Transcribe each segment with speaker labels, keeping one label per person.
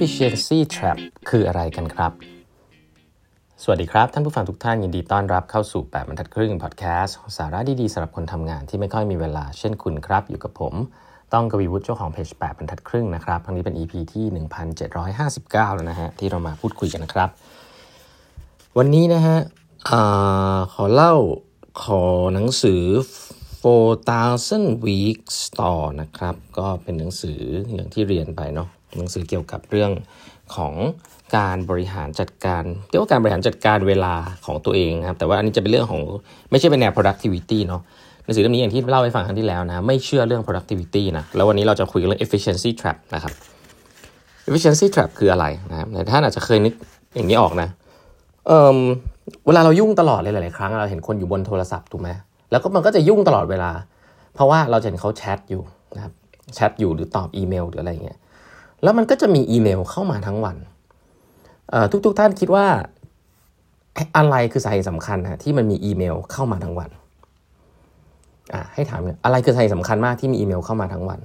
Speaker 1: efficiency trap คืออะไรกันครับ สวัสดีครับ ท่านผู้ฟังทุกท่านยินดีต้อนรับเข้าสู่ 8บรรทัดครึ่งพอดแคสต์สาระดีๆสำหรับคนทำงานที่ไม่ค่อยมีเวลาเช่นคุณครับ อยู่กับผม ต้องกวีวุฒิเจ้าของเพจ8บรรทัดครึ่งนะครับครั้งนี้เป็น EP ที่ 1759 แล้วนะฮะ ที่เรามาพูดคุยกันนะครับ วันนี้นะฮะอขอเล่าขอหนังสือ4,000 weeks ต่อนะครับ ก็เป็นหนังสืออย่างที่เรียนไปเนาะ หนังสือเกี่ยวกับเรื่องของการบริหารจัดการเรียกว่าการบริหารจัดการเวลาของตัวเองนะครับ แต่ว่าอันนี้จะเป็นเรื่องของไม่ใช่เป็นแนว productivity เนาะหนังสือเล่มนี้อย่างที่เล่าให้ฟังครั้งที่แล้วนะ ไม่เชื่อเรื่อง productivity นะ แล้ววันนี้เราจะคุยเรื่อง efficiency trap นะครับ efficiency trap คืออะไรนะครับท่านอาจจะเคยนึกอย่างนี้ออกนะเออเวลาเรายุ่งตลอดเลยหลาย ๆ ครั้งเราเห็นคนอยู่บนโทรศัพท์ถูกไหมแล้วก็มันก็จะยุ่งตลอดเวลา เพราะว่าเราเห็นเขาแชทอยู่นะครับแชทอยู่หรือตอบอีเมลหรืออะไรเงี้ย แล้วมันก็จะมีอีเมลเข้ามาทั้งวันทุกๆทท่านคิดว่าอะไรคือสาเหตุสำคัญฮะที่มันมีอีเมลเข้ามาทั้งวันให้ถามอะไรคือสาเหตุสำคัญมากที่มีอีเมลเข้ามาทั้งวัน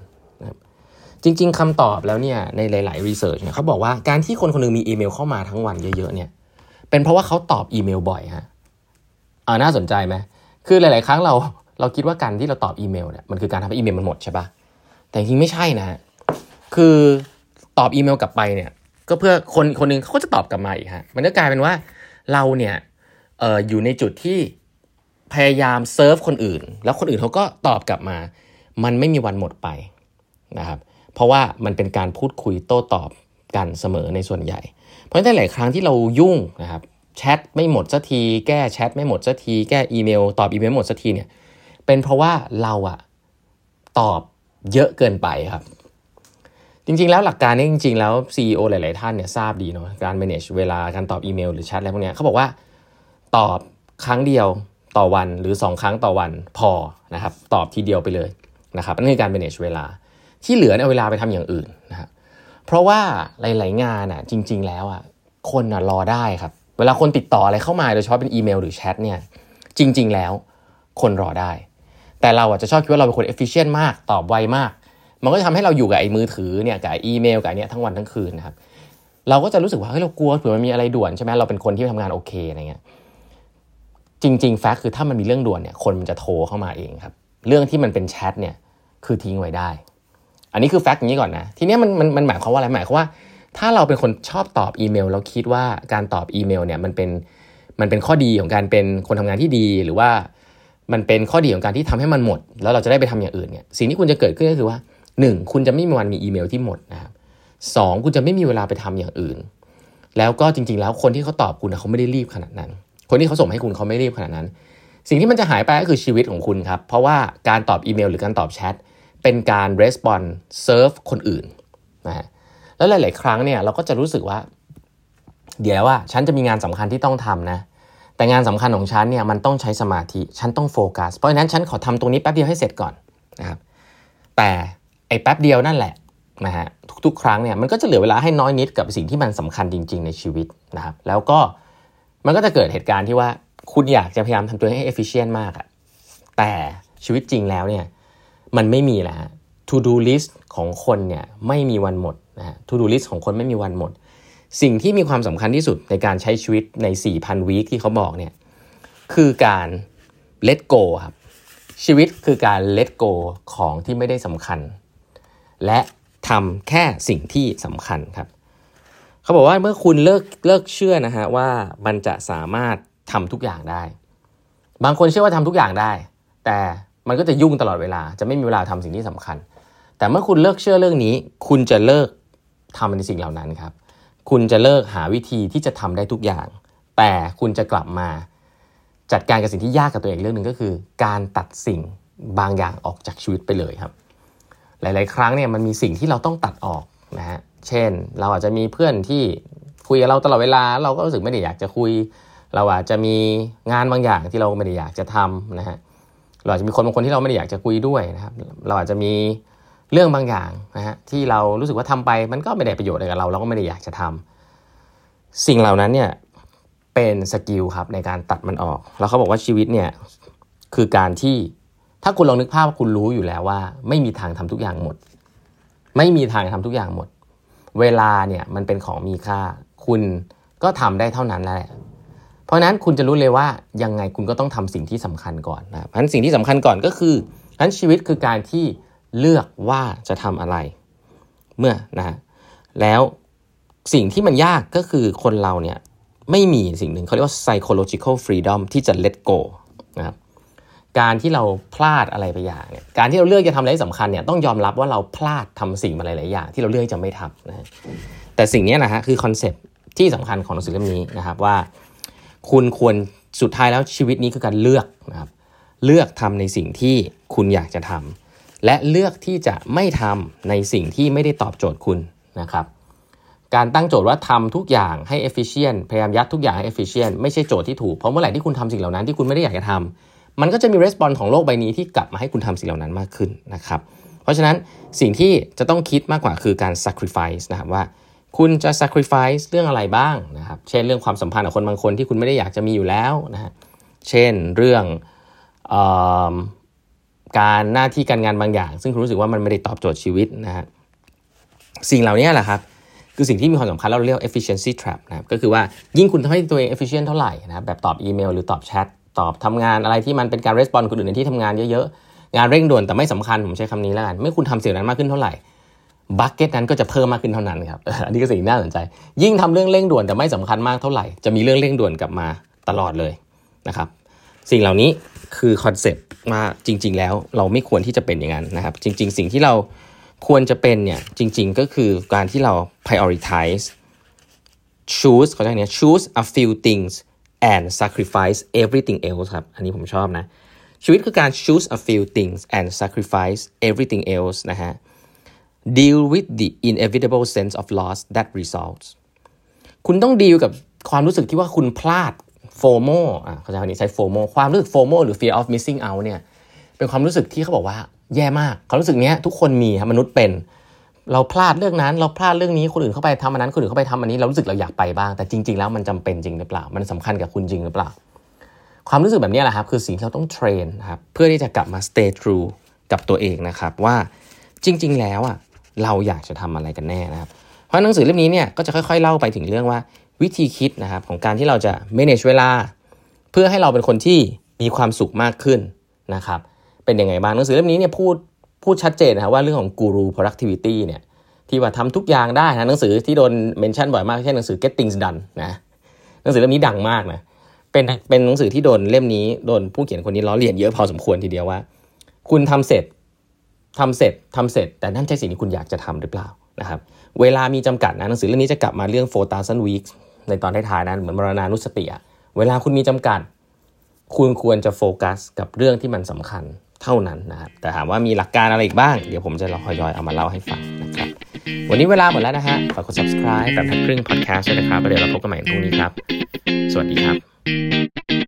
Speaker 1: จริง ๆคำตอบแล้วเนี่ยในหลาย ๆ รีเสิร์ชเนี่ยเขาบอกว่าการที่คนคนนึงมีอีเมลเข้ามาทั้งวันเยอะ ๆ เนี่ย เป็นเพราะว่าเขาตอบอีเมลบ่อยฮะอ่าน่าสนใจไหมคือหลาย ๆ ครั้งเราเราคิดว่าการที่เราตอบอีเมลเนี่ยมันคือการทำให้อีเมลมันหมดใช่ปะแต่จริงไม่ใช่นะคือ ตอบอีเมลกลับไปเนี่ย ก็เพื่อคนคนนึงเขาก็จะตอบกลับมาอีกฮะมันก็กลายเป็นว่าเราเนี่ยเอออยู่ในจุดที่พยายามเซิร์ฟคนอื่น แล้วคนอื่นเขาก็ตอบกลับมา มันไม่มีวันหมดไปนะครับ เพราะว่ามันเป็นการพูดคุยโต้ตอบกันเสมอในส่วนใหญ่ เพราะฉะนั้นหลายครั้งที่เรายุ่งนะครับแชทไม่หมดสักทีแก้แชทไม่หมดสักทีแก้อีเมล ตอบอีเมลหมดสักทีเนี่ยเป็นเพราะว่าเราอะตอบเยอะเกินไปครับ จริงๆ แล้วหลักการนี้จริงๆ แล้ว CEO หลาย ๆ ท่านเนี่ยทราบดีเนาะการ manage เวลาการตอบอีเมลหรือแชทอะไรพวกนี้เขาบอกว่าตอบครั้งเดียวต่อวันหรือ 2 ครั้งต่อวันพอนะครับตอบทีเดียวไปเลยนะครับนั่นคือการ manage เวลาที่เหลือเนี่ยเวลาไปทำอย่างอื่นนะครับเพราะว่าหลาย ๆ งานอะจริง ๆ แล้วอะคนอะรอได้ครับ เวลาคนติดต่ออะไรเข้ามาโดยเฉพาะเป็นอีเมลหรือแชทเนี่ยจริง ๆ แล้วคนรอได้ แต่เราอาจจะชอบคิดว่าเราเป็นคน efficient มากตอบไวมาก มันก็จะทำให้เราอยู่กับไอ้มือถือเนี่ยกับอีเมลกับเนี้ยทั้งวันทั้งคืนนะครับเราก็จะรู้สึกว่าเฮ้ยเรากลัวเผื่อมันมีอะไรด่วนใช่ไหมเราเป็นคนที่ทำงานโอเคอะไรเงี้ยจริงๆ fact คือถ้ามันมีเรื่องด่วนเนี่ยคนมันจะโทรเข้ามาเองครับ เรื่องที่มันเป็นแชทเนี่ยคือทิ้งไว้ได้ อันนี้คือ fact อย่างนี้ก่อนนะทีนี้มันมันมันหมายความว่าอะไรหมายความว่า ถ้าเราเป็นคนชอบตอบอีเมลเราคิดว่าการตอบอีเมลเนี่ยมันเป็นมันเป็นข้อดีของการเป็นคนทำงานที่ดีหรือว่ามันเป็นข้อดีของการที่ทำให้มันหมด แล้วเราจะได้ไปทำอย่างอื่นเนี่ยสิ่งที่คุณจะเกิดขึ้นก็คือว่า 1. คุณจะไม่มีวันมีอีเมลที่หมดนะครับสองคุณจะไม่มีเวลาไปทำอย่างอื่น แล้วก็จริง ๆ แล้วคนที่เขาตอบคุณเขาไม่ได้รีบขนาดนั้น คนที่เขาส่งให้คุณเขาไม่รีบขนาดนั้น สิ่งที่มันจะหายไปก็คือชีวิตของคุณครับ เพราะว่าการตอบอีเมลหรือการตอบแชทเป็นการ response เซิร์ฟคนอื่นนะฮะแล้วหลาย ๆ ครั้งเนี่ยเราก็จะรู้สึกว่า เดี๋ยวว่าฉันจะมีงานสำคัญที่ต้องทำนะ แต่งานสำคัญของฉันเนี่ยมันต้องใช้สมาธิฉันต้องโฟกัสเพราะฉะนั้นฉันขอทำตรงนี้แป๊บเดียวให้เสร็จก่อนนะครับแต่ ไอ้แป๊บเดียวนั่นแหละนะฮะทุกๆ ครั้งเนี่ยมันก็จะเหลือเวลาให้น้อยนิดกับสิ่งที่มันสำคัญจริง ๆ ในชีวิตนะครับแล้วก็มันก็จะเกิดเหตุการณ์ที่ว่าคุณอยากจะพยายามทำตัวให้ efficient มากอะแต่ชีวิตจริงแล้วเนี่ยมันไม่มีแล้ว to do list ของคนเนี่ยไม่มีวันหมดนะฮะ to do list ของคนไม่มีวันหมด สิ่งที่มีความสำคัญที่สุดในการใช้ชีวิตใน 4,000 วีคที่เขาบอกเนี่ยคือการ let go ครับ ชีวิตคือการ let go ของที่ไม่ได้สำคัญ และทำแค่สิ่งที่สำคัญครับ เขาบอกว่าเมื่อคุณเลิกเลิกเชื่อนะฮะว่ามันจะสามารถทำทุกอย่างได้ บางคนเชื่อว่าทำทุกอย่างได้ แต่มันก็จะยุ่งตลอดเวลา จะไม่มีเวลาทำสิ่งที่สำคัญ แต่เมื่อคุณเลิกเชื่อเรื่องนี้ คุณจะเลิกทำในสิ่งเหล่านั้นครับ คุณจะเลิกหาวิธีที่จะทำได้ทุกอย่าง แต่คุณจะกลับมาจัดการกับสิ่งที่ยากกับตัวเองเรื่องหนึ่งก็คือ การตัดสิ่งบางอย่างออกจากชีวิตไปเลยครับ หลาย ๆ ครั้งเนี่ยมันมีสิ่งที่เราต้องตัดออกนะฮะเช่น เราอาจจะมีเพื่อนที่คุยกับเราตลอดเวลา เราก็รู้สึกไม่ได้อยากจะคุย เราอาจจะมีงานบางอย่างที่เราไม่ได้อยากจะทำนะฮะเราอาจจะมีคนบางคนที่เราไม่ได้อยากจะคุยด้วยนะครับ เราอาจจะมีเรื่องบางอย่างนะฮะที่เรารู้สึกว่าทำไปมันก็ไม่ได้ประโยชน์อะไรกับเราเราก็ไม่ได้อยากจะทำสิ่งเหล่านั้นเนี่ยเป็นสกิลครับในการตัดมันออก แล้วเขาบอกว่าชีวิตเนี่ยคือการที่ ถ้าคุณลองนึกภาพคุณรู้อยู่แล้วว่า ไม่มีทางทำทุกอย่างหมด ไม่มีทางทำทุกอย่างหมด เวลาเนี่ยมันเป็นของมีค่า คุณก็ทำได้เท่านั้นแหละเพราะนั้นคุณจะรู้เลยว่ายังไงคุณก็ต้องทำสิ่งที่สำคัญก่อนนะเพราะนั้นสิ่งที่สำคัญก่อนก็คือนั้นชีวิตคือการที่เลือกว่าจะทำอะไร เมื่อนะฮะแล้วสิ่งที่มันยากก็คือคนเราเนี่ยไม่มีสิ่งหนึ่งเขาเรียกว่า psychological freedom ที่จะ let go นะครับ การที่เราพลาดอะไรไปอย่างเนี่ยการที่เราเลือกจะทำอะไรสำคัญเนี่ยต้องยอมรับว่าเราพลาดทำสิ่งมาหลายอย่างที่เราเลือกจะไม่ทำนะแต่สิ่งนี้นะฮะคือคอนเซปที่สำคัญของหนังสือเล่มนี้นะครับว่า คุณควรสุดท้ายแล้วชีวิตนี้คือการเลือกนะครับเลือกทำในสิ่งที่คุณอยากจะทำและเลือกที่จะไม่ทำในสิ่งที่ไม่ได้ตอบโจทย์คุณนะครับการตั้งโจทย์ว่าทำทุกอย่างให้ efficient พยายามยัดทุกอย่างให้ efficient ไม่ใช่โจทย์ที่ถูกเพราะเมื่อไหร่ที่คุณทำสิ่งเหล่านั้นที่คุณไม่ได้อยากจะทำ มันก็จะมี response ของโลกใบนี้ที่กลับมาให้คุณทำสิ่งเหล่านั้นมากขึ้นนะครับ เพราะฉะนั้นสิ่งที่จะต้องคิดมากกว่าคือการ sacrifice นะครับว่า คุณจะ sacrifice เรื่องอะไรบ้างนะครับ เช่นเรื่องความสัมพันธ์กับคนบางคนที่คุณไม่ได้อยากจะมีอยู่แล้วนะฮะเช่นเรื่องอการหน้าที่การงานบางอย่าง ซึ่งคุณรู้สึกว่ามันไม่ได้ตอบโจทย์ชีวิตนะฮะสิ่งเหล่านี้แหละครับคือสิ่งที่มีความสำคัญเราเรียก efficiency trap นะครับก็คือว่ายิ่งคุณทำให้ตัวเอง efficient เท่าไหร่นะครับแบบตอบอีเมลหรือตอบแชท ตอบทำงานอะไรที่มันเป็นการ respond คนอื่นในที่ทำงานเยอะๆ งานเร่งด่วนแต่ไม่สำคัญผมใช้คำนี้แล้วกัน ไม่คุณทำสิ่งนั้นมากขึ้นเท่าไหร่บัคเก็ตนั้นก็จะเพิ่มมากขึ้นเท่านั้นครับ อันนี้ก็สิ่งน่าสนใจ ยิ่งทำเรื่องเร่งด่วนแต่ไม่สำคัญมากเท่าไหร่ จะมีเรื่องเร่งด่วนกลับมาตลอดเลยนะครับ สิ่งเหล่านี้คือคอนเซปต์มาจริง ๆ แล้วเราไม่ควรที่จะเป็นอย่างนั้นนะครับ จริง ๆ สิ่งที่เราควรจะเป็นเนี่ยจริง ๆ ก็คือการที่เรา prioritize choose เขาใช้คำนี้ choose a few things and sacrifice everything else ครับ อันนี้ผมชอบนะ ชีวิตคือการ choose a few things and sacrifice everything else นะฮะ deal with the inevitable sense of loss that results คุณต้องดีลกับความรู้สึกที่ว่าคุณพลาด FOMO อะเขาใช้คำนี้ใช้ FOMO ความรู้สึก FOMO หรือ fear of missing out เนี่ย เป็นความรู้สึกที่เขาบอกว่าแย่มาก ความรู้สึกนี้ทุกคนมีครับมนุษย์เป็น เราพลาดเรื่องนั้น เราพลาดเรื่องนี้คนอื่นเข้าไปทำอันนั้นคนอื่นเข้าไปทำอันนี้เรารู้สึกเราอยากไปบ้าง แต่จริง ๆ แล้วมันจำเป็นจริงหรือเปล่า มันสำคัญกับคุณจริงหรือเปล่า ความรู้สึกแบบนี้แหละครับคือสิ่งที่เราต้องเทรนครับเพื่อที่จะกลับมา stay true กับตัวเองนะครับว่าจริง ๆ แล้วอะเราอยากจะทำอะไรกันแน่นะครับเพราะหนังสือเล่มนี้เนี่ยก็จะค่อย ๆ เล่าไปถึงเรื่องว่าวิธีคิดนะครับของการที่เราจะ manage เวลา เพื่อให้เราเป็นคนที่มีความสุขมากขึ้นนะครับเป็นยังไงบ้างหนังสือเล่มนี้เนี่ยพูด พูดชัดเจนนะว่าเรื่องของกูรู productivity เนี่ยที่ว่าทำทุกอย่างได้นะหนังสือที่โดนเมนชั่นบ่อยมากเช่นหนังสือ Get Things Done นะหนังสือเล่มนี้ดังมากนะเป็นเป็นหนังสือที่โดนเล่มนี้โดนผู้เขียนคนนี้ล้อเลียนเยอะพอสมควรทีเดียวว่า คุณทำเสร็จทำเสร็จทำเสร็จ แต่นั่นใช่สิ่งที่คุณอยากจะทำหรือเปล่านะครับเวลามีจำกัดนะหนังสือเล่มนี้จะกลับมาเรื่อง4,000 weeks ในตอนท้ายๆนะเหมือนมรณานุสติอะเวลาคุณมีจำกัด คุณควรจะโฟกัสกับเรื่องที่มันสำคัญ เท่านั้นนะครับแต่ถามว่ามีหลักการอะไรอีกบ้าง เดี๋ยวผมจะลองทยอยเอามาเล่าให้ฟังนะครับ วันนี้เวลาหมดแล้วนะฮะฝากกด subscribe แบบทักครึ่ง podcast ด้วยนะครับแล้วเดี๋ยวเราพบกันใหม่พรุ่งนี้ครับ สวัสดีครับ